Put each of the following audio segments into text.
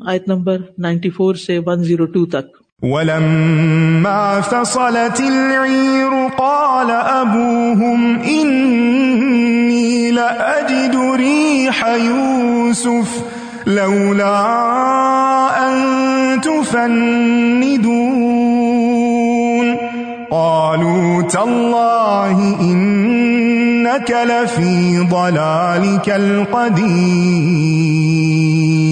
آیت number ninety four سے one zero two تک۔ ولما فصلت العير قال أبوهم إني لأجد ريح يوسف لولا أن تفندون۔ قالوا تالله إنك لفي ضلالك القديم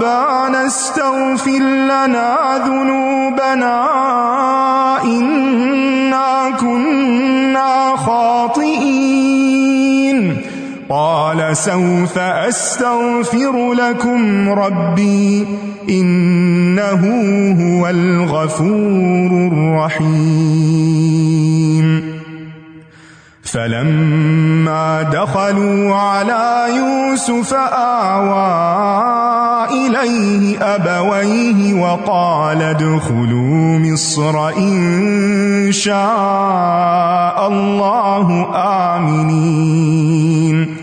ربنا استغفر لنا ذنوبنا إنا كنا خاطئين. قال سوف أستغفر لكم ربي إنه هو الغفور الرحيم. فلما دخلوا على يوسف آواه إليه أبويه وقال ادخلوا مصر إن شاء الله آمنين.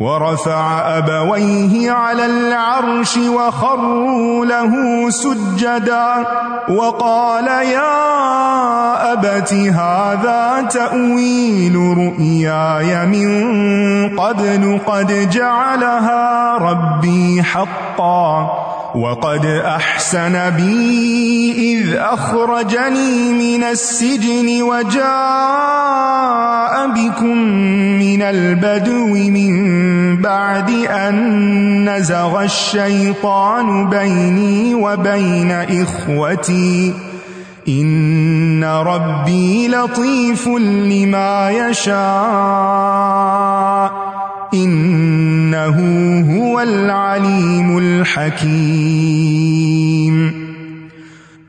ورفع أبويه على العرش وخروا له سجدا وقال يا أبت هذا تأويل رؤياي من قبل قد جعلها ربي حقا وقد أحسن بي إذ أخرجني من السجن وجاء بكم من البدو من بعد أن نزغ الشيطان بيني وبين إخوتي إن ربي لطيف لما يشاء إنه هو العليم الحكيم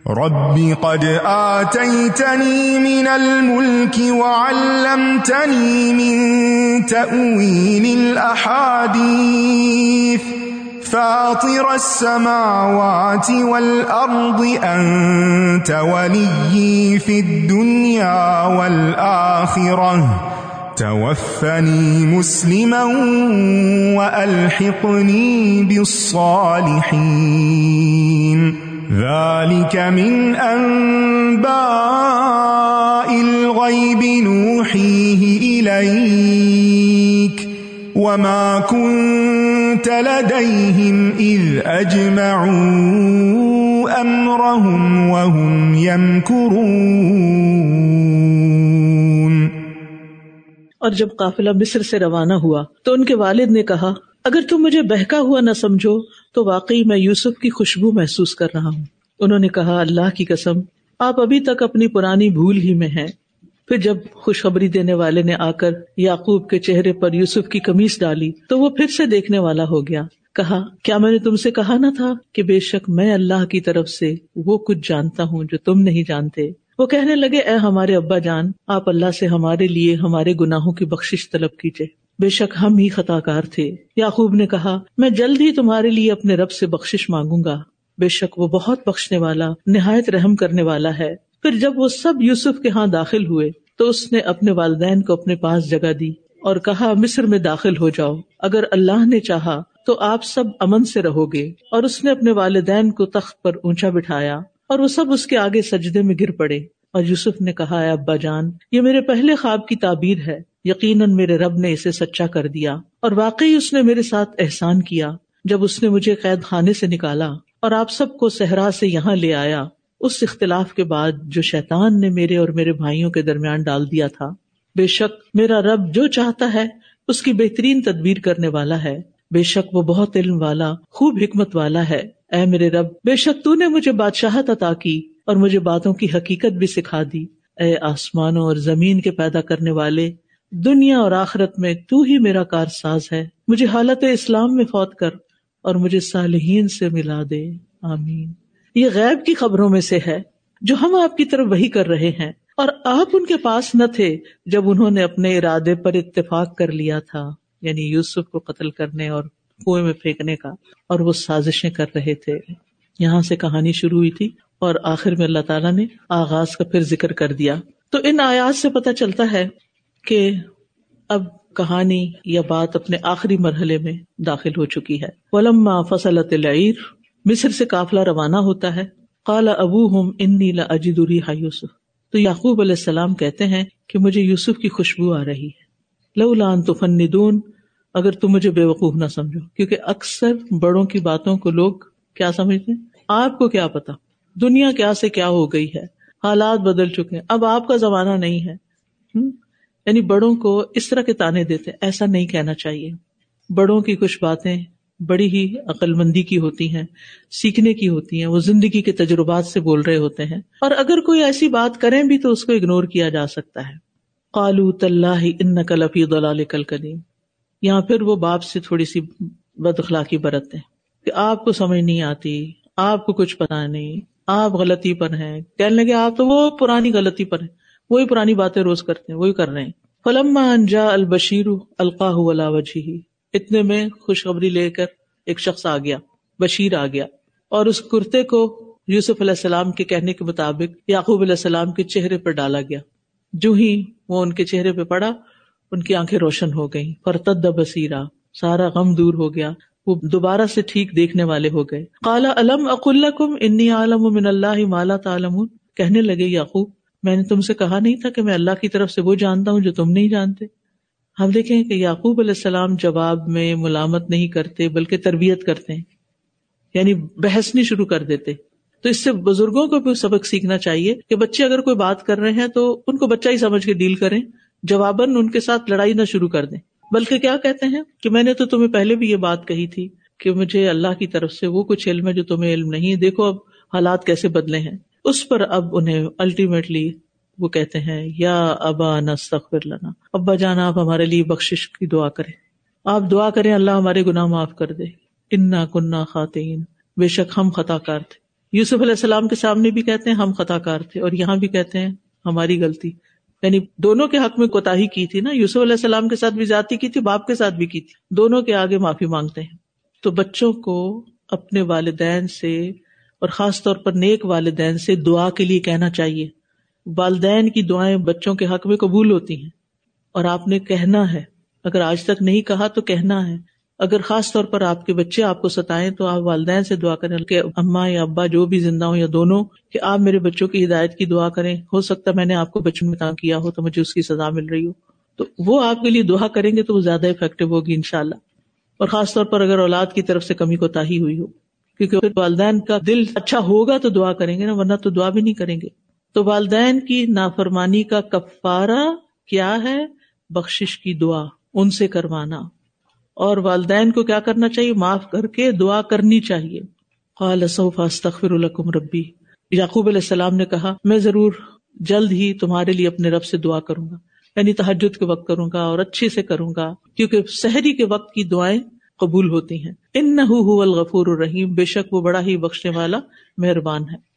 رب قد آتيتني من الملك وعلمتني من تأويل الأحاديث فاطر السماوات والأرض، أنت ولي في الدنيا والآخرة. توفني مسلما وألحقني بالصالحين. ذلك من أنباء الغيب نوحيه إليك. وما كنت لديهم إذ أجمعوا أمرهم وهم يمكرون. اور جب قافلہ مصر سے روانہ ہوا تو ان کے والد نے کہا، اگر تم مجھے بہکا ہوا نہ سمجھو تو واقعی میں یوسف کی خوشبو محسوس کر رہا ہوں۔ انہوں نے کہا، اللہ کی قسم، آپ ابھی تک اپنی پرانی بھول ہی میں ہیں۔ پھر جب خوشخبری دینے والے نے آ کر یعقوب کے چہرے پر یوسف کی کمیز ڈالی تو وہ پھر سے دیکھنے والا ہو گیا۔ کہا، کیا میں نے تم سے کہا نہ تھا کہ بے شک میں اللہ کی طرف سے وہ کچھ جانتا ہوں جو تم نہیں جانتے؟ وہ کہنے لگے، اے ہمارے ابا جان، آپ اللہ سے ہمارے لیے ہمارے گناہوں کی بخش طلب کیجیے بے شک ہم ہی خطا کار تھے۔ یعقوب نے کہا، میں جلد ہی تمہارے لیے اپنے رب سے بخش مانگوں گا۔ بے شک وہ بہت بخشنے والا، نہایت رحم کرنے والا ہے۔ پھر جب وہ سب یوسف کے ہاں داخل ہوئے تو اس نے اپنے والدین کو اپنے پاس جگہ دی اور کہا، مصر میں داخل ہو جاؤ۔ اگر اللہ نے چاہا تو آپ سب امن سے رہو گے۔ اور اس نے اپنے والدین کو تخت پر اونچا بٹھایا اور وہ سب اس کے آگے سجدے میں گر پڑے۔ اور یوسف نے کہا ابا جان، یہ میرے پہلے خواب کی تعبیر ہے۔ یقیناً میرے رب نے اسے سچا کر دیا۔ اور واقعی اس نے میرے ساتھ احسان کیا جب اس نے مجھے قید خانے سے نکالا اور آپ سب کو صحرا سے یہاں لے آیا۔ اس اختلاف کے بعد جو شیطان نے میرے اور میرے بھائیوں کے درمیان ڈال دیا تھا، بے شک میرا رب جو چاہتا ہے، اس کی بہترین تدبیر کرنے والا ہے۔ بے شک وہ بہت علم والا، خوب حکمت والا ہے۔ اے میرے رب، بے شک تو نے مجھے بادشاہت عطا کی اور مجھے باتوں کی حقیقت بھی سکھا دی۔ اے آسمانوں اور زمین کے پیدا کرنے والے، دنیا اور آخرت میں تو ہی میرا کار ساز ہے۔ مجھے حالت اسلام میں فوت کر اور مجھے صالحین سے ملا دے۔ آمین۔ یہ غیب کی خبروں میں سے ہے جو ہم آپ کی طرف وہی کر رہے ہیں، اور آپ ان کے پاس نہ تھے جب انہوں نے اپنے ارادے پر اتفاق کر لیا تھا یعنی یوسف کو قتل کرنے اور کنویں میں پھینکنے کا، اور وہ سازشیں کر رہے تھے۔ یہاں سے کہانی شروع ہوئی تھی، اور آخر میں اللہ تعالیٰ نے آغاز کا پھر ذکر کر دیا۔ تو ان آیات سے پتہ چلتا ہے کہ اب کہانی یا بات اپنے آخری مرحلے میں داخل ہو چکی ہے۔ ولما فصلت العیر مصر سے قافلہ روانہ ہوتا ہے۔ کالا ابو ہم ان نیلا ہا یوسف۔ تو یعقوب علیہ السلام کہتے ہیں کہ مجھے یوسف کی خوشبو آ رہی ہے۔ لو لان تو فن اگر تم مجھے بے وقوف نہ سمجھو، کیونکہ اکثر بڑوں کی باتوں کو لوگ کیا سمجھتے ہیں؟ آپ کو کیا پتا دنیا کیا سے کیا ہو گئی ہے۔ حالات بدل چکے ہیں۔ اب آپ کا زمانہ نہیں ہے۔ یعنی بڑوں کو اس طرح کے تانے دیتے ایسا نہیں کہنا چاہیے۔ بڑوں کی کچھ باتیں بڑی ہی عقل مندی کی ہوتی ہیں، سیکھنے کی ہوتی ہیں، وہ زندگی کے تجربات سے بول رہے ہوتے ہیں۔ اور اگر کوئی ایسی بات کریں بھی تو اس کو اگنور کیا جا سکتا ہے۔ کالو طلح ان کلفی دلال کل قدیم یہاں پھر وہ باپ سے تھوڑی سی بد اخلاقی برتتے کہ آپ کو سمجھ نہیں آتی، آپ کو کچھ پتا نہیں، آپ غلطی پر ہیں۔ کہنے لگے، آپ تو وہ پرانی غلطی پر ہیں، وہی پرانی باتیں روز کرتے ہیں، وہی کر رہے ہیں۔ فلما انجا البشیر، القاہ وجہ اتنے میں خوشخبری لے کر ایک شخص آ گیا، بشیر آ گیا اور اس کرتے کو یوسف علیہ السلام کے کہنے کے مطابق یعقوب علیہ السلام کے چہرے پر ڈالا گیا۔ جو ہی وہ ان کے چہرے پہ پڑا، ان کی آنکھیں روشن ہو گئی فرتد بصیرہ سارا غم دور ہو گیا۔ وہ دوبارہ سے ٹھیک دیکھنے والے ہو گئے۔ کالا علم اقلکم انی عالم من اللہ مالا تعلمون؟ کہنے لگے یعقوب، میں نے تم سے کہا نہیں تھا کہ میں اللہ کی طرف سے وہ جانتا ہوں جو تم نہیں جانتے۔ ہم دیکھیں کہ یعقوب علیہ السلام جواب میں ملامت نہیں کرتے بلکہ تربیت کرتے ہیں یعنی بحث نہیں شروع کر دیتے۔ تو اس سے بزرگوں کو بھی سبق سیکھنا چاہیے کہ بچے اگر کوئی بات کر رہے ہیں تو ان کو بچہ ہی سمجھ کے ڈیل کریں، جواباً ان کے ساتھ لڑائی نہ شروع کر دیں۔ بلکہ کیا کہتے ہیں کہ میں نے تو تمہیں پہلے بھی یہ بات کہی تھی کہ مجھے اللہ کی طرف سے وہ کچھ علم ہے جو تمہیں علم نہیں۔ دیکھو اب حالات کیسے بدلے ہیں۔ اس پر اب انہیں الٹیمیٹلی وہ کہتے ہیں، یا ابا، نستغفر لنا۔ ابا جانا آپ ہمارے لیے بخش کی دعا کریں۔ آپ دعا کریں، اللہ ہمارے گناہ معاف کر دے۔ انا کنہ خواتین بے شک ہم خطا کار تھے۔ یوسف علیہ السلام کے سامنے بھی کہتے ہیں، ہم خطا کار تھے۔ اور یہاں بھی کہتے ہیں، ہماری غلطی۔ یعنی دونوں کے حق میں کوتا کی تھی نا۔ یوسف علیہ السلام کے ساتھ بھی جاتی کی تھی، باپ کے ساتھ بھی کی تھی۔ دونوں کے آگے معافی مانگتے ہیں۔ تو بچوں کو اپنے والدین سے اور خاص طور پر نیک والدین سے دعا کے لیے کہنا چاہیے۔ والدین کی دعائیں بچوں کے حق میں قبول ہوتی ہیں۔ اور آپ نے کہنا ہے۔ اگر آج تک نہیں کہا تو کہنا ہے۔ اگر خاص طور پر آپ کے بچے آپ کو ستائیں تو آپ والدین سے دعا کریں۔ کہ اماں یا ابا جو بھی زندہ ہوں یا دونوں، کہ آپ میرے بچوں کی ہدایت کی دعا کریں۔ ہو سکتا میں نے آپ کو بچپن میں تانگ کیا ہو تو مجھے اس کی سزا مل رہی ہو۔ تو وہ آپ کے لیے دعا کریں گے تو وہ زیادہ افیکٹو ہوگی ان شاء اللہ اور خاص طور پر اگر اولاد کی طرف سے کمی کو تاہی ہوئی ہو، کیونکہ والدین کا دل اچھا ہوگا تو دعا کریں گے نا، ورنہ تو دعا بھی نہیں کریں گے۔ تو والدین کی نافرمانی کا کفارہ کیا ہے؟ بخش کی دعا، ان سے کروانا۔ اور والدین کو کیا کرنا چاہیے؟ معاف کر کے دعا کرنی چاہیے۔ قال استغفر لکم ربی۔ یعقوب علیہ السلام نے کہا، میں ضرور جلد ہی تمہارے لیے اپنے رب سے دعا کروں گا۔ یعنی تحجد کے وقت کروں گا اور اچھے سے کروں گا، کیونکہ شہری کے وقت کی دعائیں قبول ہوتی ہیں۔ ان نہ الغفور الرحیم، بے شک وہ بڑا ہی بخشنے والا مہربان ہے۔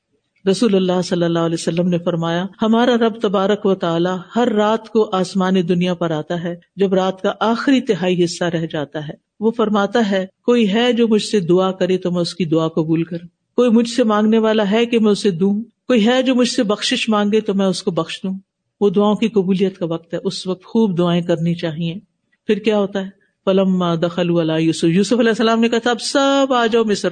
رسول اللہ صلی اللہ علیہ وسلم نے فرمایا، ہمارا رب تبارک و تعالیٰ ہر رات کو آسمان دنیا پر آتا ہے، جب رات کا آخری تہائی حصہ رہ جاتا ہے۔ وہ فرماتا ہے، کوئی ہے جو مجھ سے دعا کرے تو میں اس کی دعا قبول کروں۔ کوئی مجھ سے مانگنے والا ہے کہ میں اسے دوں۔ کوئی ہے جو مجھ سے بخش مانگے تو میں اس کو بخش دوں۔ وہ دعاؤں کی قبولیت کا وقت ہے۔ اس وقت خوب دعائیں کرنی چاہیے۔ پھر کیا ہوتا ہے؟ پلم دخل والا یوسف۔ یوسف علیہ السلام نے کہا تھا، اب سب آ جاؤ مصر۔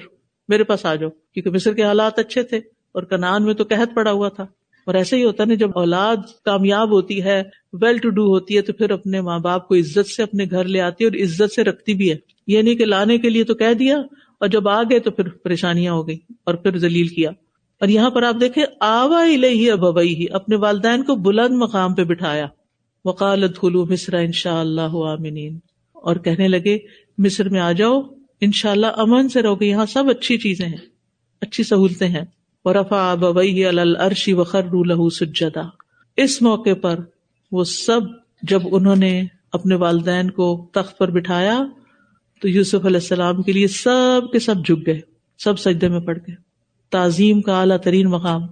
میرے پاس آ جاؤ، کیونکہ مصر کے حالات اچھے تھے۔ اور کنان میں تو قحط پڑا ہوا تھا۔ اور ایسے ہی ہوتا نا، جب اولاد کامیاب ہوتی ہے ویل ٹو ڈو ہوتی ہے، تو پھر اپنے ماں باپ کو عزت سے اپنے گھر لے آتی ہے اور عزت سے رکھتی بھی ہے۔ یہ نہیں کہ لانے کے لیے تو کہہ دیا اور جب آ گئے تو پھر پریشانیاں ہو گئی اور پھر ذلیل کیا۔ اور یہاں پر آپ دیکھیں، آوا ہی ابوئی ہی اپنے والدین کو بلند مقام پہ بٹھایا۔ وکالت خلو مصر ان شاء اللہ عامنین اور کہنے لگے، مصر میں آ جاؤ ان شاء اللہ امن سے رہو گے یہاں سب اچھی چیزیں ہیں، اچھی سہولتیں ہیں۔ ورفا ابوئی الرشی وخر لہو سجدا اس موقع پر وہ سب جب انہوں نے اپنے والدین کو تخت پر بٹھایا، تو یوسف علیہ السلام کے لیے سب کے سب جھک گئے، سب سجدے میں پڑ گئے۔ تعظیم کا اعلیٰ ترین مقام۔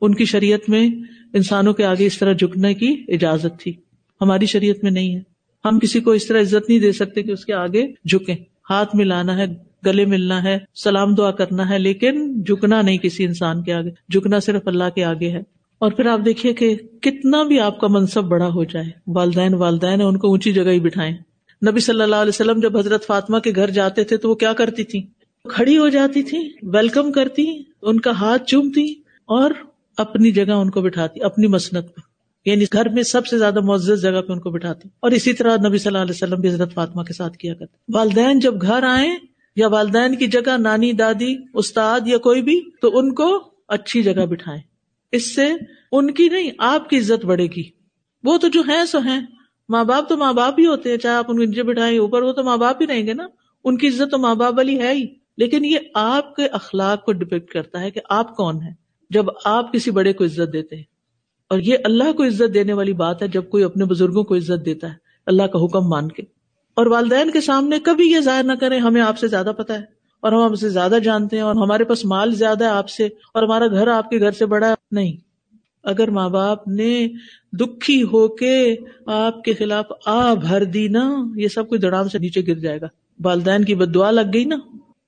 ان کی شریعت میں انسانوں کے آگے اس طرح جھکنے کی اجازت تھی۔ ہماری شریعت میں نہیں ہے۔ ہم کسی کو اس طرح عزت نہیں دے سکتے کہ اس کے آگے جھکیں۔ ہاتھ ملانا ہے۔ گلے ملنا ہے، سلام دعا کرنا ہے، لیکن جھکنا نہیں کسی انسان کے آگے، جھکنا صرف اللہ کے آگے ہے۔ اور پھر آپ دیکھیے کہ کتنا بھی آپ کا منصب بڑا ہو جائے، والدین والدین ان کو اونچی جگہ ہی بٹھائیں۔ نبی صلی اللہ علیہ وسلم جب حضرت فاطمہ کے گھر جاتے تھے تو وہ کیا کرتی تھی کھڑی ہو جاتی تھی ویلکم کرتی، ان کا ہاتھ چومتی اور اپنی جگہ ان کو بٹھاتی، اپنی مسنت پہ۔ یعنی گھر میں سب سے زیادہ معزز جگہ پہ ان کو بٹھاتی۔ اور اسی طرح نبی صلی اللہ علیہ وسلم بھی حضرت فاطمہ کے ساتھ کیا کرتے۔ والدین جب گھر آئے یا والدین کی جگہ، نانی، دادی، استاد یا کوئی بھی، تو ان کو اچھی جگہ بٹھائے اس سے ان کی نہیں، آپ کی عزت بڑھے گی۔ وہ تو جو ہے سو ہیں۔ ماں باپ تو ماں باپ ہی ہوتے ہیں۔ چاہے آپ ان کو نیچے بٹھائیں، اوپر، وہ تو ماں باپ ہی رہیں گے نا۔ ان کی عزت تو ماں باپ والی ہے ہی۔ لیکن یہ آپ کے اخلاق کو ڈپیکٹ کرتا ہے کہ آپ کون ہیں۔ جب آپ کسی بڑے کو عزت دیتے ہیں۔ اور یہ اللہ کو عزت دینے والی بات ہے جب کوئی اپنے بزرگوں کو عزت دیتا ہے۔ اللہ کا حکم مان کے۔ اور والدین کے سامنے کبھی یہ ظاہر نہ کریں، ہمیں آپ سے زیادہ پتا ہے اور ہم آپ سے زیادہ جانتے ہیں اور ہمارے پاس مال زیادہ ہے آپ سے اور ہمارا گھر آپ کے گھر سے بڑا ہے۔ نہیں۔ اگر ماں باپ نے دکھی ہو کے آپ کے خلاف آ بھر دی نا، یہ سب کچھ دڑام سے نیچے گر جائے گا۔ والدین کی بدعا لگ گئی نا۔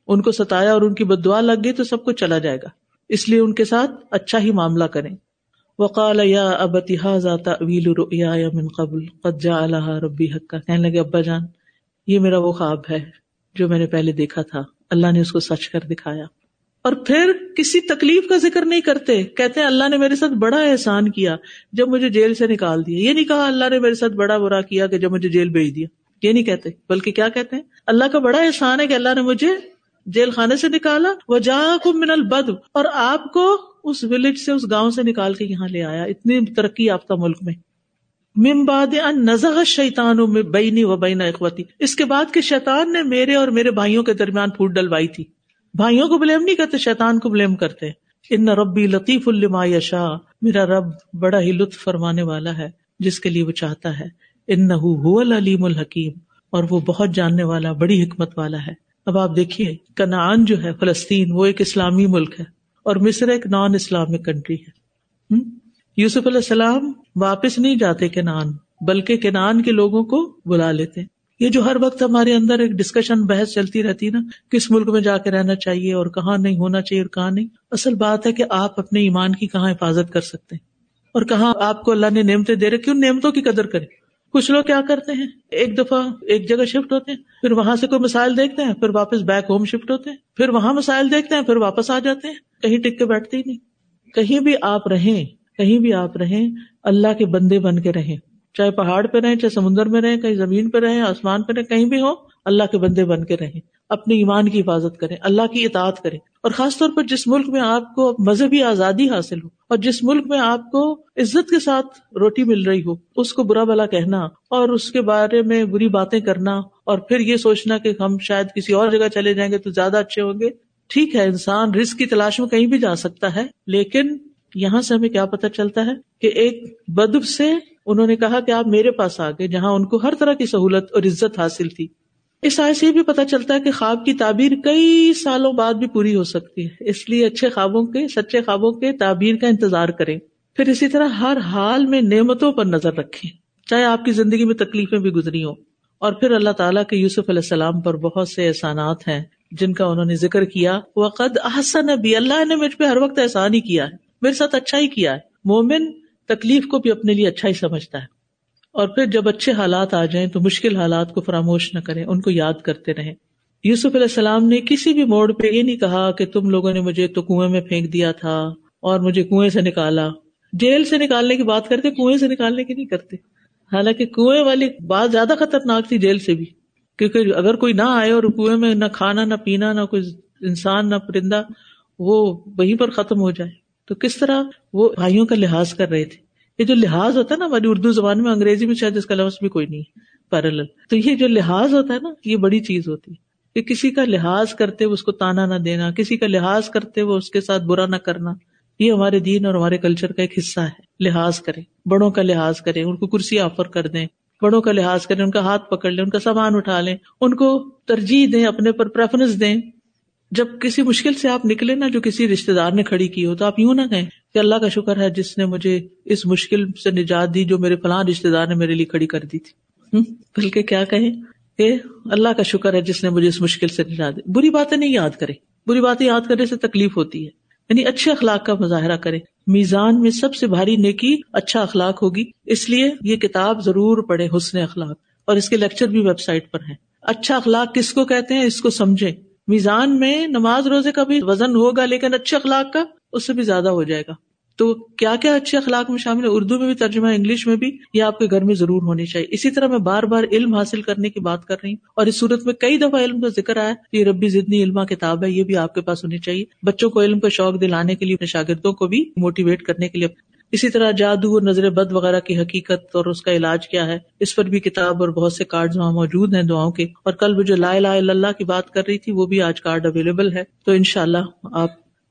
ان کو ستایا اور ان کی بدعا لگ گئی تو سب کچھ چلا جائے گا۔ اس لیے ان کے ساتھ اچھا ہی معاملہ کریں۔ وقال یا ابتی حاضا تعویل رؤیا من قبل، قد جعلها ربی حقا۔ کہنے لگے، ابا جان، یہ میرا وہ خواب ہے جو میں نے پہلے دیکھا تھا۔ اللہ نے اس کو سچ کر دکھایا۔ اور پھر کسی تکلیف کا ذکر نہیں کرتے۔ کہتے ہیں، اللہ نے میرے ساتھ بڑا احسان کیا جب مجھے جیل سے نکال دیا۔ یہ نہیں کہا، اللہ نے میرے ساتھ بڑا برا کیا کہ جب مجھے جیل بھیج دیا۔ یہ نہیں کہتے، بلکہ کیا کہتے ہیں؟ اللہ کا بڑا احسان ہے کہ اللہ نے مجھے جیل خانے سے نکالا۔ وہ جا کو من البد اور آپ کو اس ولیج سے اس گاؤں سے نکال کے یہاں لے آیا، اتنی ترقی یافتہ ملک میں۔ ممباد نزہ شیتان بینی و بین اخوتی۔ اس کے بعد کے شیطان نے میرے اور میرے بھائیوں کے درمیان پھوٹ ڈلوائی تھی۔ بھائیوں کو بلیم نہیں کرتے، شیطان کو بلیم کرتے۔ ان ربی لطیف الما یشا، میرا رب بڑا ہی لطف فرمانے والا ہے، جس کے لیے وہ چاہتا ہے۔ ان العلیم الحکیم، اور وہ بہت جاننے والا، بڑی حکمت والا ہے۔ اب آپ دیکھیے، کنعان جو ہے، فلسطین، وہ ایک اسلامی ملک ہے۔ اور مصر ایک نان اسلامک کنٹری ہے یوسف علیہ السلام واپس نہیں جاتے کنان بلکہ کنان کے لوگوں کو بلا لیتے۔ یہ جو ہر وقت ہمارے اندر ایک ڈسکشن بحث چلتی رہتی نا، کس ملک میں جا کے رہنا چاہیے اور کہاں نہیں ہونا چاہیے اور کہاں نہیں۔ اصل بات ہے کہ آپ اپنے ایمان کی کہاں حفاظت کر سکتے ہیں۔ اور کہاں آپ کو اللہ نے نعمتیں دے رہے کیوں نعمتوں کی قدر کرے کچھ لوگ کیا کرتے ہیں؟ ایک دفعہ ایک جگہ شفٹ ہوتے ہیں، پھر وہاں سے کوئی مسائل دیکھتے ہیں، پھر واپس بیک ہوم شفٹ ہوتے ہیں، پھر وہاں مسائل دیکھتے ہیں، پھر واپس آ جاتے ہیں۔ کہیں ٹک کے بیٹھتے ہی نہیں۔ کہیں بھی آپ رہیں، کہیں بھی آپ رہیں، اللہ کے بندے بن کے رہیں۔ چاہے پہاڑ پہ رہیں، چاہے سمندر میں رہیں، کہیں زمین پہ رہیں، آسمان پہ رہیں، کہیں بھی ہو اللہ کے بندے بن کے رہیں۔ اپنی ایمان کی حفاظت کریں، اللہ کی اطاعت کریں۔ اور خاص طور پر جس ملک میں آپ کو مذہبی آزادی حاصل ہو اور جس ملک میں آپ کو عزت کے ساتھ روٹی مل رہی ہو، اس کو برا بلا کہنا اور اس کے بارے میں بری باتیں کرنا اور پھر یہ سوچنا کہ ہم شاید کسی اور جگہ چلے جائیں گے تو زیادہ اچھے ہوں گے۔ ٹھیک ہے، انسان رسک کی تلاش میں کہیں بھی جا سکتا ہے، لیکن یہاں سے ہمیں کیا پتا چلتا ہے کہ ایک بدب سے انہوں نے کہا کہ آپ میرے پاس آ گئے، جہاں ان کو ہر طرح کی سہولت اور عزت حاصل تھی۔ اس آئے سے یہ بھی پتا چلتا ہے کہ خواب کی تعبیر کئی سالوں بعد بھی پوری ہو سکتی ہے۔ اس لیے اچھے خوابوں کے، سچے خوابوں کے تعبیر کا انتظار کریں۔ پھر اسی طرح ہر حال میں نعمتوں پر نظر رکھیں۔ چاہے آپ کی زندگی میں تکلیفیں بھی گزری ہوں۔ اور پھر اللہ تعالیٰ کے یوسف علیہ السلام پر بہت سے احسانات ہیں۔ جن کا انہوں نے ذکر کیا وہ قد احسن ابھی اللہ نے مجھ پہ ہر وقت احسان ہی کیا ہے، میرے ساتھ اچھا ہی کیا ہے۔ مومن تکلیف کو بھی اپنے لیے اچھا ہی سمجھتا ہے۔ اور پھر جب اچھے حالات آ جائیں تو مشکل حالات کو فراموش نہ کریں، ان کو یاد کرتے رہیں۔ یوسف علیہ السلام نے کسی بھی موڑ پہ یہ نہیں کہا کہ تم لوگوں نے مجھے تو کنویں میں پھینک دیا تھا اور مجھے کنویں سے نکالا۔ جیل سے نکالنے کی بات کرتے، کنویں سے نکالنے کی نہیں کرتے۔ حالانکہ کنویں والی بات زیادہ خطرناک تھی جیل سے بھی۔ کیونکہ اگر کوئی نہ آئے اور کنویں میں نہ کھانا، نہ پینا، نہ کوئی انسان، نہ پرندہ، وہ وہیں پر ختم ہو جائے۔ تو کس طرح وہ بھائیوں کا لحاظ کر رہے تھے۔ یہ جو لحاظ ہوتا ہے نا، ہماری اردو زبان میں، انگریزی میں شاید اس کا لفظ بھی کوئی نہیں پیرل تو یہ جو لحاظ ہوتا ہے نا، یہ بڑی چیز ہوتی ہے۔ کہ کسی کا لحاظ کرتے اس کو تانا نہ دینا، کسی کا لحاظ کرتے ہوئے اس کے ساتھ برا نہ کرنا، یہ ہمارے دین اور ہمارے کلچر کا ایک حصہ ہے۔ لحاظ کریں، بڑوں کا لحاظ کریں، ان کو کرسی آفر کر دیں۔ بڑوں کا لحاظ کریں، ان کا ہاتھ پکڑ لیں، ان کا سامان اٹھا لیں، ان کو ترجیح دیں، اپنے پر پریفرنس دیں۔ جب کسی مشکل سے آپ نکلے نا، جو کسی رشتے دار نے کھڑی کی ہو، تو آپ یوں نہ کہیں کہ اللہ کا شکر ہے جس نے مجھے اس مشکل سے نجات دی جو میرے فلاں رشتے دار نے میرے لیے کھڑی کر دی تھی۔ بلکہ کیا کہیں کہ اللہ کا شکر ہے جس نے مجھے اس مشکل سے نجات دی۔ بری باتیں نہیں یاد کرے بری باتیں یاد کرنے سے تکلیف ہوتی ہے۔ یعنی اچھے اخلاق کا مظاہرہ کرے۔ میزان میں سب سے بھاری نیکی اچھا اخلاق ہوگی، اس لیے یہ کتاب ضرور پڑھے حسن اخلاق۔ اور اس کے لیکچر بھی ویب سائٹ پر ہیں۔ اچھا اخلاق کس کو کہتے ہیں؟ اس کو سمجھے میزان میں نماز روزے کا بھی وزن ہوگا، لیکن اچھے اخلاق کا اس سے بھی زیادہ ہو جائے گا۔ تو کیا کیا اچھے اخلاق میں شامل ہے اردو میں بھی ترجمہ، انگلش میں بھی یہ آپ کے گھر میں ضرور ہونی چاہیے؟ اسی طرح میں بار بار علم حاصل کرنے کی بات کر رہی ہوں اور اس صورت میں کئی دفعہ علم کا ذکر آیا یہ ربی ضدنی علما کتاب ہے، یہ بھی آپ کے پاس ہونی چاہیے۔ بچوں کو علم کا شوق دلانے کے لیے، اپنے شاگردوں کو بھی موٹیویٹ کرنے کے لیے۔ اسی طرح جادو اور نظر بد وغیرہ کی حقیقت اور اس کا علاج کیا ہے؟ اس پر بھی کتاب اور بہت سے کارڈ وہاں موجود ہیں دعاؤں کے۔ اور کل جو لا الہ الا اللہ کی بات کر رہی تھی، وہ بھی آج کارڈ اویلیبل ہے۔ تو ان شاء اللہ آپ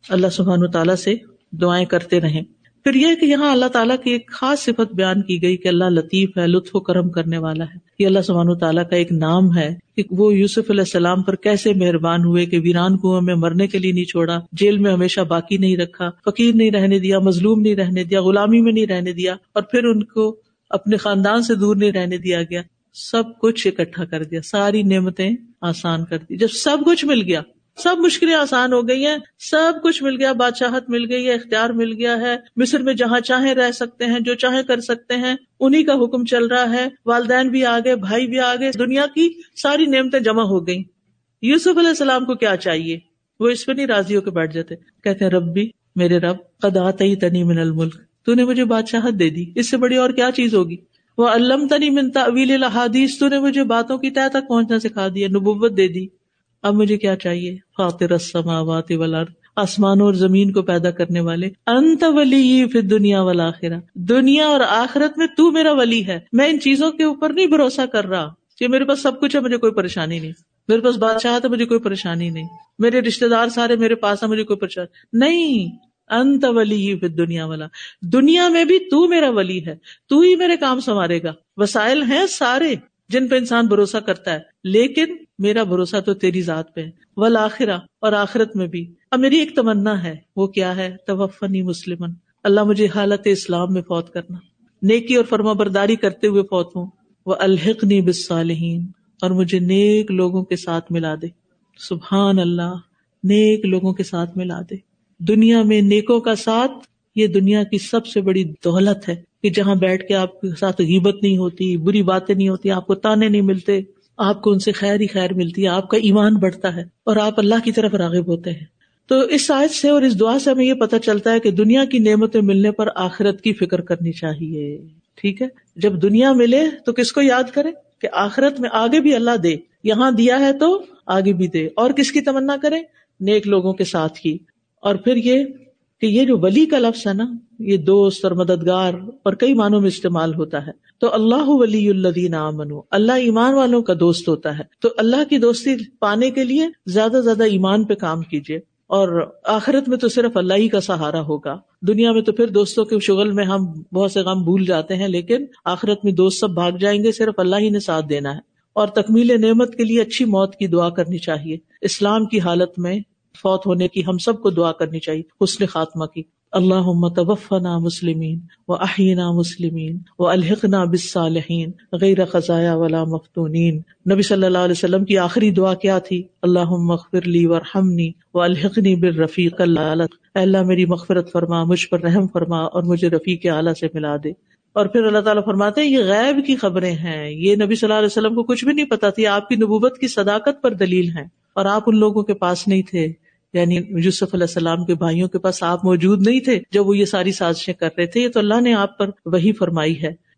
اللہ سبحان و تعالیٰ سے دعائیں کرتے رہیں۔ پھر یہ کہ یہاں اللہ تعالیٰ کی ایک خاص صفت بیان کی گئی کہ اللہ لطیف ہے، لطف و کرم کرنے والا ہے۔ یہ اللہ سبحان و تعالیٰ کا ایک نام ہے کہ وہ یوسف علیہ السلام پر کیسے مہربان ہوئے کہ ویران کنویں میں مرنے کے لیے نہیں چھوڑا، جیل میں ہمیشہ باقی نہیں رکھا، فقیر نہیں رہنے دیا، مظلوم نہیں رہنے دیا، غلامی میں نہیں رہنے دیا اور پھر ان کو اپنے خاندان سے دور نہیں رہنے دیا گیا۔ سب کچھ اکٹھا کر دیا، ساری نعمتیں آسان کر دی۔ جب سب کچھ مل گیا سب مشکلیں آسان ہو گئی ہیں، سب کچھ مل گیا، بادشاہت مل گئی ہے، اختیار مل گیا ہے۔ مصر میں جہاں چاہیں رہ سکتے ہیں، جو چاہیں کر سکتے ہیں انہیں کا حکم چل رہا ہے۔ والدین بھی آگے، بھائی بھی آگے، دنیا کی ساری نعمتیں جمع ہو گئی یوسف علیہ السلام کو کیا چاہیے؟ وہ اس پہ نہیں راضی ہو کے بیٹھ جاتے۔ کہتے ہیں، ربی، میرے رب قدا تئی تنی من الملک۔ تو نے مجھے بادشاہت دے دی۔ اس سے بڑی اور کیا چیز ہوگی؟ وہ علم تنی من تعویل الحادیث تو نے مجھے باتوں کی طے تک پہنچنا سکھا دیا نبوت دے دی۔ اب مجھے کیا چاہیے؟ فاطر السماوات والارض آسمانوں اور زمین کو پیدا کرنے والے۔ انت ولی پھر دنیا والا دنیا اور آخرت میں تو میرا ولی ہے۔ میں ان چیزوں کے اوپر نہیں بھروسہ کر رہا۔ کہ میرے پاس سب کچھ ہے، مجھے کوئی پریشانی نہیں۔ میرے پاس بادشاہ تو مجھے کوئی پریشانی نہیں۔ میرے رشتے دار سارے میرے پاس ہے مجھے کوئی پریشانی نہیں۔ انت ولی پھر دنیا والا دنیا میں بھی تو میرا ولی ہے۔ تو ہی میرے کام سنوارے گا۔ وسائل ہیں سارے۔ جن پہ انسان بھروسہ کرتا ہے۔ لیکن میرا بھروسہ تو تیری ذات پہ ہے۔ ول اور آخرت میں بھی۔ اب میری ایک تمنا ہے۔ وہ کیا ہے؟ توفنی مسلم اللہ مجھے حالت اسلام میں فوت کرنا۔ نیکی اور فرما برداری کرتے ہوئے فوت ہوں۔ وہ الحقنی بسالحین اور مجھے نیک لوگوں کے ساتھ ملا دے۔ سبحان اللہ، نیک لوگوں کے ساتھ ملا دے۔ دنیا میں نیکوں کا ساتھ، یہ دنیا کی سب سے بڑی دولت ہے۔ کہ جہاں بیٹھ کے آپ کے ساتھ غیبت نہیں ہوتی، بری باتیں نہیں ہوتی، آپ کو تانے نہیں ملتے، آپ کو ان سے خیر ہی خیر ملتی ہے آپ کا ایمان بڑھتا ہے اور آپ اللہ کی طرف راغب ہوتے ہیں۔ تو اس سائز سے اور اس دعا سے ہمیں یہ پتا چلتا ہے کہ دنیا کی نعمتیں ملنے پر آخرت کی فکر کرنی چاہیے۔ ٹھیک ہے؟ جب دنیا ملے تو کس کو یاد کرے کہ آخرت میں آگے بھی اللہ دے، یہاں دیا ہے تو آگے بھی دے۔ اور کس کی تمنا کرے؟ نیک لوگوں کے ساتھ ہی۔ اور پھر یہ کہ یہ جو ولی کا لفظ ہے نا یہ دوست اور مددگار اور کئی معنوں میں استعمال ہوتا ہے۔ تو اللہ ولی الدین امن اللہ ایمان والوں کا دوست ہوتا ہے۔ تو اللہ کی دوستی پانے کے لیے زیادہ زیادہ ایمان پہ کام کیجیے اور آخرت میں تو صرف اللہ ہی کا سہارا ہوگا۔ دنیا میں تو پھر دوستوں کے شغل میں ہم بہت سے غم بھول جاتے ہیں، لیکن آخرت میں دوست سب بھاگ جائیں گے، صرف اللہ ہی نے ساتھ دینا ہے۔ اور تکمیل نعمت کے لیے اچھی موت کی دعا کرنی چاہیے۔ اسلام کی حالت میں فوت ہونے کی ہم سب کو دعا کرنی چاہیے، حسن خاتمہ کی۔ اللہ توفنا مسلمین و احینا مسلمین و الحقنا بصالحین غیر خزایا ولا مفتونین۔ نبی صلی اللہ علیہ وسلم کی آخری دعا کیا تھی؟ اللہ مغفر لی ورحمنی و الحقنی بالرفیق اللہ اللہ میری مغفرت فرما، مجھ پر رحم فرما اور مجھے رفیق اعلیٰ سے ملا دے۔ اور پھر اللہ تعالیٰ فرماتے ہیں، یہ غیب کی خبریں ہیں۔ یہ نبی صلی اللہ علیہ وسلم کو کچھ بھی نہیں پتا تھی، آپ کی نبوت کی صداقت پر دلیل ہے اور آپ ان لوگوں کے پاس نہیں تھے۔ یعنی یوسف علیہ السلام کے بھائیوں کے پاس آپ موجود نہیں تھے جب وہ یہ ساری سازشیں کر رہے تھے، یہ تو اللہ نے آپ پر وہی فرمائی ہے۔